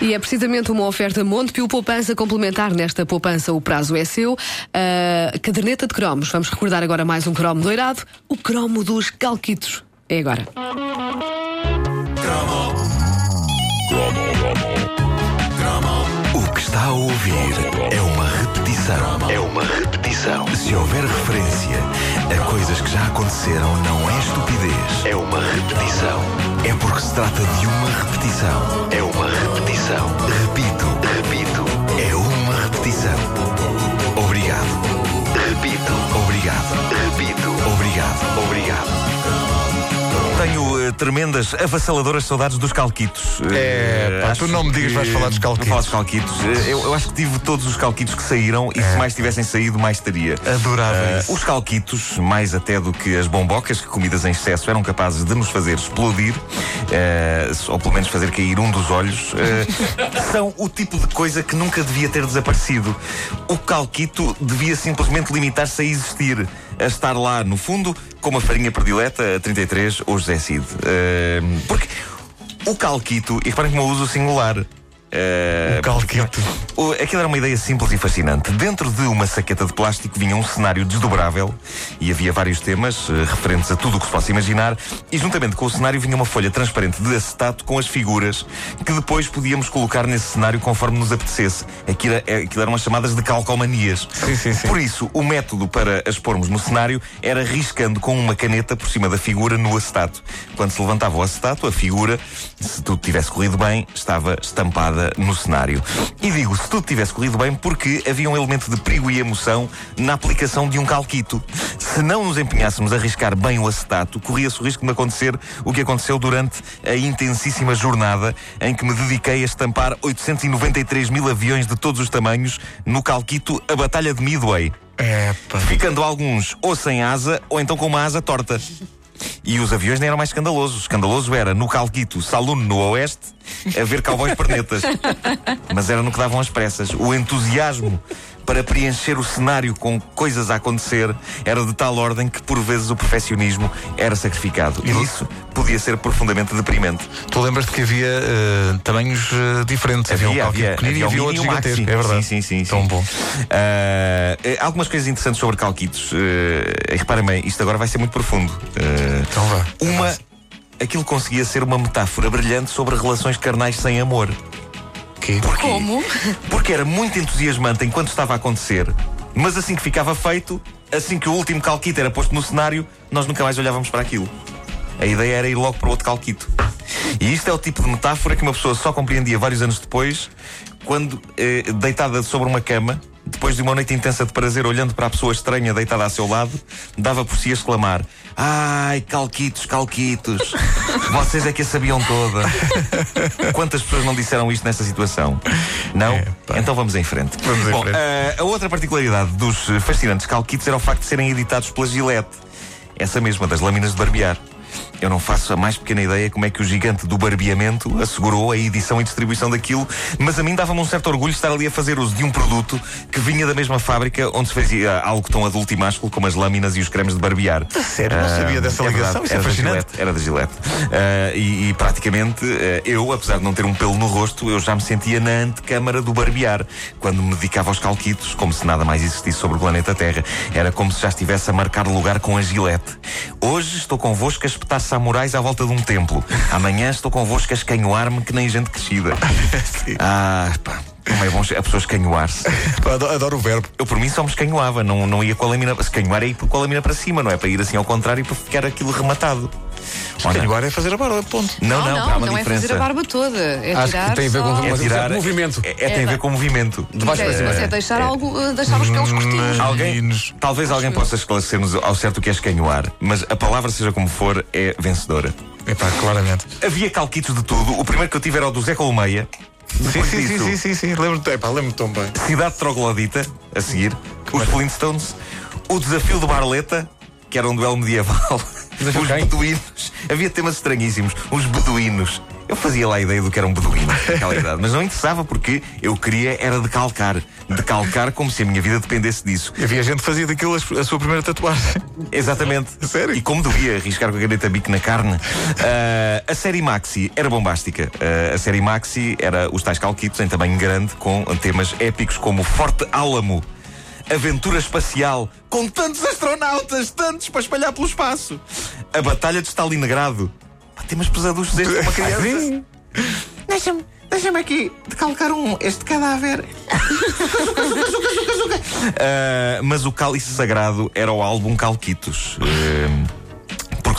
E é precisamente uma oferta Montepio Poupança complementar. Nesta poupança o prazo é seu. A caderneta de cromos. Vamos recordar agora mais um cromo doirado. O cromo dos calquitos. É agora. O que está a ouvir é uma repetição. É uma repetição. Se houver referência a coisas que já aconteceram, não é estupidez. É uma repetição. É porque se trata de uma repetição. É uma repetição. Repito, repito. É uma repetição. Tremendas, avassaladoras saudades dos calquitos. É, Eh, pá, acho tu não me digas que- vais falar dos calquitos. Falar dos calquitos. Eh, Eu, eu acho que tive todos os calquitos que saíram e se mais tivessem saído, mais teria. Adorava Eh, isso. Os calquitos, mais até do que as bombocas, que comidas em excesso eram capazes de nos fazer explodir, eh, ou pelo menos fazer cair um dos olhos, eh, são o tipo de coisa que nunca devia ter desaparecido. O calquito devia simplesmente limitar-se a existir, a estar lá no fundo, como a farinha predileta, a 33 ou José Cid. Eh, porque o calquito, e reparem como eu uso o singular. Eh, O calquito. o- Aquilo era uma ideia simples e fascinante. Dentro de uma saqueta de plástico vinha um cenário desdobrável e havia vários temas eh, referentes a tudo o que se possa imaginar. E juntamente com o cenário vinha uma folha transparente de acetato com as figuras que depois podíamos colocar nesse cenário conforme nos apetecesse. Aquilo, é- aquilo eram as chamadas de calcomanias. Sim, sim, sim. Por isso, o método para as pormos no cenário era riscando com uma caneta por cima da figura no acetato. Quando se levantava o acetato, a figura, se tudo tivesse corrido bem, estava estampada no cenário. E digo, se tudo tivesse corrido bem, porque havia um elemento de perigo e emoção na aplicação de um calquito. Se não nos empenhássemos a riscar bem o acetato, corria-se o risco de acontecer o que aconteceu durante a intensíssima jornada em que me dediquei a estampar 893 mil aviões de todos os tamanhos no calquito A Batalha de Midway pá. ficando alguns ou sem asa ou então com uma asa torta. E os aviões nem eram mais escandalosos. Escandaloso era no Calquito, Saluno no Oeste, a ver cowboys pernetas. Mas era no que davam as pressas. O entusiasmo para preencher o cenário com coisas a acontecer era de tal ordem que por vezes o perfeccionismo era sacrificado. E isso podia ser profundamente deprimente. Tu lembras-te que havia eh, tamanhos eh, diferentes. Havia, um calquito pequenino e havia mini outro gigantesco. É verdade. Sim, sim, sim. Tão sim. bom. Eh, algumas coisas interessantes sobre calquitos. Uh, reparem bem, isto agora vai ser muito profundo. Então vá. uma. Aquilo conseguia ser uma metáfora brilhante sobre relações carnais sem amor. Quê? Porquê? Como? Porque era muito entusiasmante enquanto estava a acontecer, mas assim que ficava feito, assim que o último calquito era posto no cenário, nós nunca mais olhávamos para aquilo. A ideia era ir logo para outro calquito. E isto é o tipo de metáfora que uma pessoa só compreendia vários anos depois, quando, eh, deitada sobre uma cama, depois de uma noite intensa de prazer, olhando para a pessoa estranha deitada a seu lado, dava por si a exclamar: Ai, calquitos, calquitos, vocês é que a sabiam toda. Quantas pessoas não disseram isto nessa situação? Não? É, então vamos em frente. Vamos em Bom, frente. eh, a outra particularidade dos fascinantes calquitos era o facto de serem editados pela Gillette. Essa mesma, das lâminas de barbear. Eu não faço a mais pequena ideia como é que o gigante do barbeamento assegurou a edição e distribuição daquilo, mas a mim dava-me um certo orgulho estar ali a fazer uso de um produto que vinha da mesma fábrica onde se fazia algo tão adulto e másculo como as lâminas e os cremes de barbear. Sério? Não sabia dessa é ligação? verdade, Isso é era da fascinante. Gillette, era da Gillette. Ah, e, e praticamente ah, eu, apesar de não ter um pelo no rosto, eu já me sentia na antecâmara do barbear. Quando me dedicava aos calquitos, como se nada mais existisse sobre o planeta Terra. Era como se já estivesse a marcar lugar com a Gillette. Hoje estou convosco a espetar samurais à volta de um templo. Amanhã estou convosco a escanhoar-me que nem gente crescida. Ah, pá. Como é bom a pessoa escanhoar-se. Adoro, o verbo. Eu por mim só me escanhoava, não, não ia com a lâmina. Se canhoar é ir com a lâmina para cima, não é para ir assim ao contrário e para ficar aquilo rematado. Ou não? Agora é fazer a barba, ponto. Não, não, há uma não é fazer a barba toda. É Acho que tirar tem a ver com só... É tirar movimento. É, é tem a ver com o movimento. De baixo para É, cima. mas é deixar, algo, eh, deixar os pelos curtinhos. Alguém, talvez alguém possa esclarecer-nos ao certo o que é escanhoar, mas a palavra, seja como for, é vencedora. Epá, claramente. Havia calquitos de tudo. O primeiro que eu tive era o do Zé Colmeia. Sim, sim, sim, sim, sim, sim. Lembro-te, lembro-me tão bem. Cidade Troglodita, a seguir. Os Flintstones. O desafio de Barleta, que era um duelo medieval. Os quem? beduínos. Havia temas estranhíssimos. Os beduínos. Eu fazia lá a ideia do que era um beduíno naquela idade, mas não interessava porque eu queria era decalcar. Decalcar como se a minha vida dependesse disso. E havia gente que fazia daquilo a sua primeira tatuagem. Exatamente. Sério? E como devia arriscar com a caneta bico na carne. Uh, a série Maxi era bombástica. Uh, a série Maxi era os tais calquitos em tamanho grande com temas épicos como Forte Álamo aventura espacial com tantos astronautas, tantos para espalhar pelo espaço. A Batalha de Stalingrado. Pá, temas pesados desde uma criança. Deixa-me. Deixa-me aqui decalcar um, este cadáver. uh, mas o cálice sagrado era o álbum Calquitos. Uh,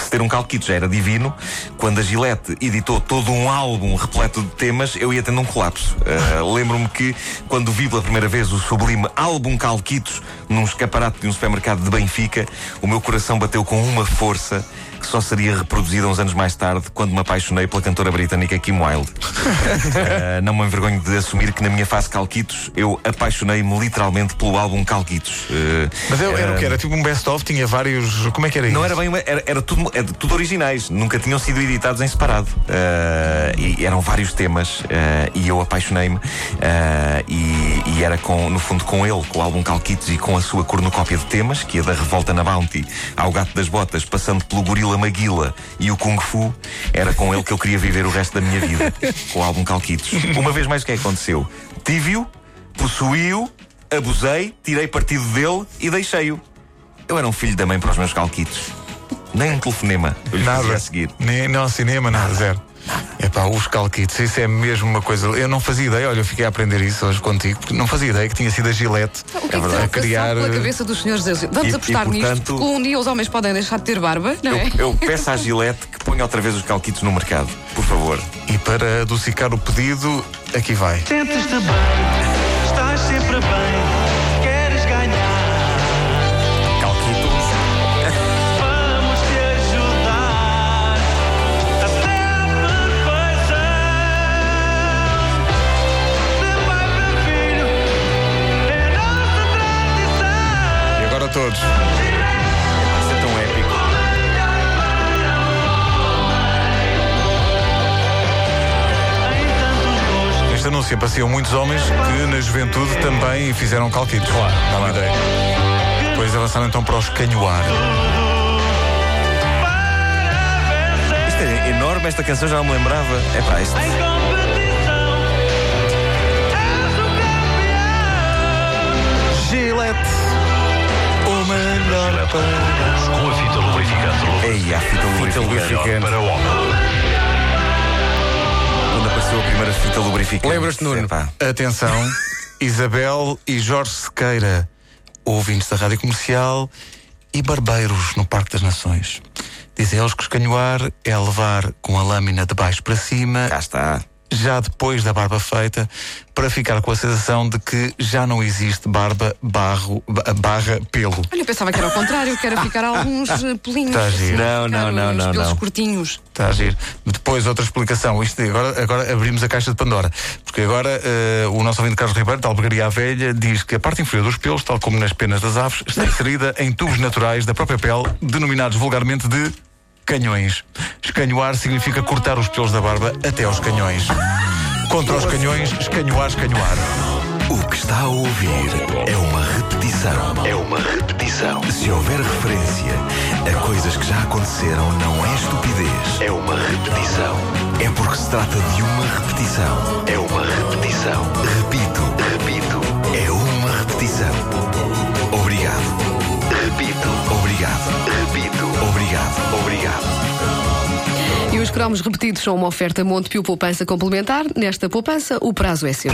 se ter um calquito já era divino, quando a Gillette editou todo um álbum repleto de temas, eu ia tendo um colapso. Uh, Lembro-me que quando vi pela primeira vez o sublime álbum Calquitos num escaparate de um supermercado de Benfica, o meu coração bateu com uma força que só seria reproduzida uns anos mais tarde, quando me apaixonei pela cantora britânica Kim Wilde. uh, não me envergonho de assumir que na minha fase Calquitos eu apaixonei-me literalmente pelo álbum Calquitos. Uh, Mas era, era o que? Era tipo um best-of? Tinha vários. Como é que era isso? Não era bem uma, era, era, tudo, era tudo originais, nunca tinham sido editados em separado. Uh, e eram vários temas e eu apaixonei-me. E, e, era com, no fundo com ele, com o álbum Calquitos e com a sua cornucópia de temas, que é da Revolta na Bounty ao Gato das Botas, passando pelo Gorila Gorila Maguila e o Kung Fu, era com ele que eu queria viver o resto da minha vida, com o álbum Calquitos. Uma vez mais, o que é que aconteceu? Tive-o, possuí-o, abusei, tirei partido dele e deixei-o. Eu era um filho da mãe para os meus calquitos. Nem um telefonema. Eu nada. A seguir. Nem, não cinema, nada, zero. É pá, os calquitos, isso é mesmo uma coisa. Eu não fazia ideia, olha, eu fiquei a aprender isso hoje contigo, porque não fazia ideia que tinha sido a Gillette o que é verdade. a criar. pela cabeça dos senhores Vamos e, apostar e, portanto, nisto, porque um dia os homens podem deixar de ter barba, não é? Eu, eu peço à Gillette que ponha outra vez os calquitos no mercado, por favor. E para adocicar o pedido, aqui vai. Sentes-te bem, todos. Isso é tão épico. Este anúncio apareciam muitos homens que na juventude também fizeram calquitos. Claro, dá uma ideia. Depois avançaram então para os canhoar. Isto é enorme, esta canção já não me lembrava. É pá, isto. Gillette melhor para... Com a fita lubrificante. Ei, a fita lubrificante. Para o homem. Quando apareceu a primeira fita lubrificante. Lembras-te, Nuno? Epá. Atenção, Isabel e Jorge Sequeira, ouvintes da Rádio Comercial e barbeiros no Parque das Nações. Dizem eles que escanhoar é levar com a lâmina de baixo para cima. Já está já depois da barba feita, para ficar com a sensação de que já não existe barba, barro, barra, pelo. Olha, eu pensava que era o contrário, que era ficar alguns eh, pelinhos. Está a giro. Não, não, não, não. pelos não. curtinhos. Está a giro. Depois, outra explicação. Isto, agora, agora abrimos a caixa de Pandora. Porque agora uh, o nosso ouvinte Carlos Ribeiro, da Albergaria Velha, diz que a parte inferior dos pelos, tal como nas penas das aves, está inserida em tubos naturais da própria pele, denominados vulgarmente de canhões. Escanhoar significa cortar os pelos da barba até aos canhões. Contra os canhões, escanhoar, escanhoar. O que está a ouvir é uma repetição. É uma repetição. Se houver referência a coisas que já aconteceram, não é estupidez. É uma repetição. É porque se trata de uma repetição. É uma repetição. Repito, repito. Cromos repetidos são uma oferta Montepio Poupança Complementar. Nesta poupança, o prazo é seu.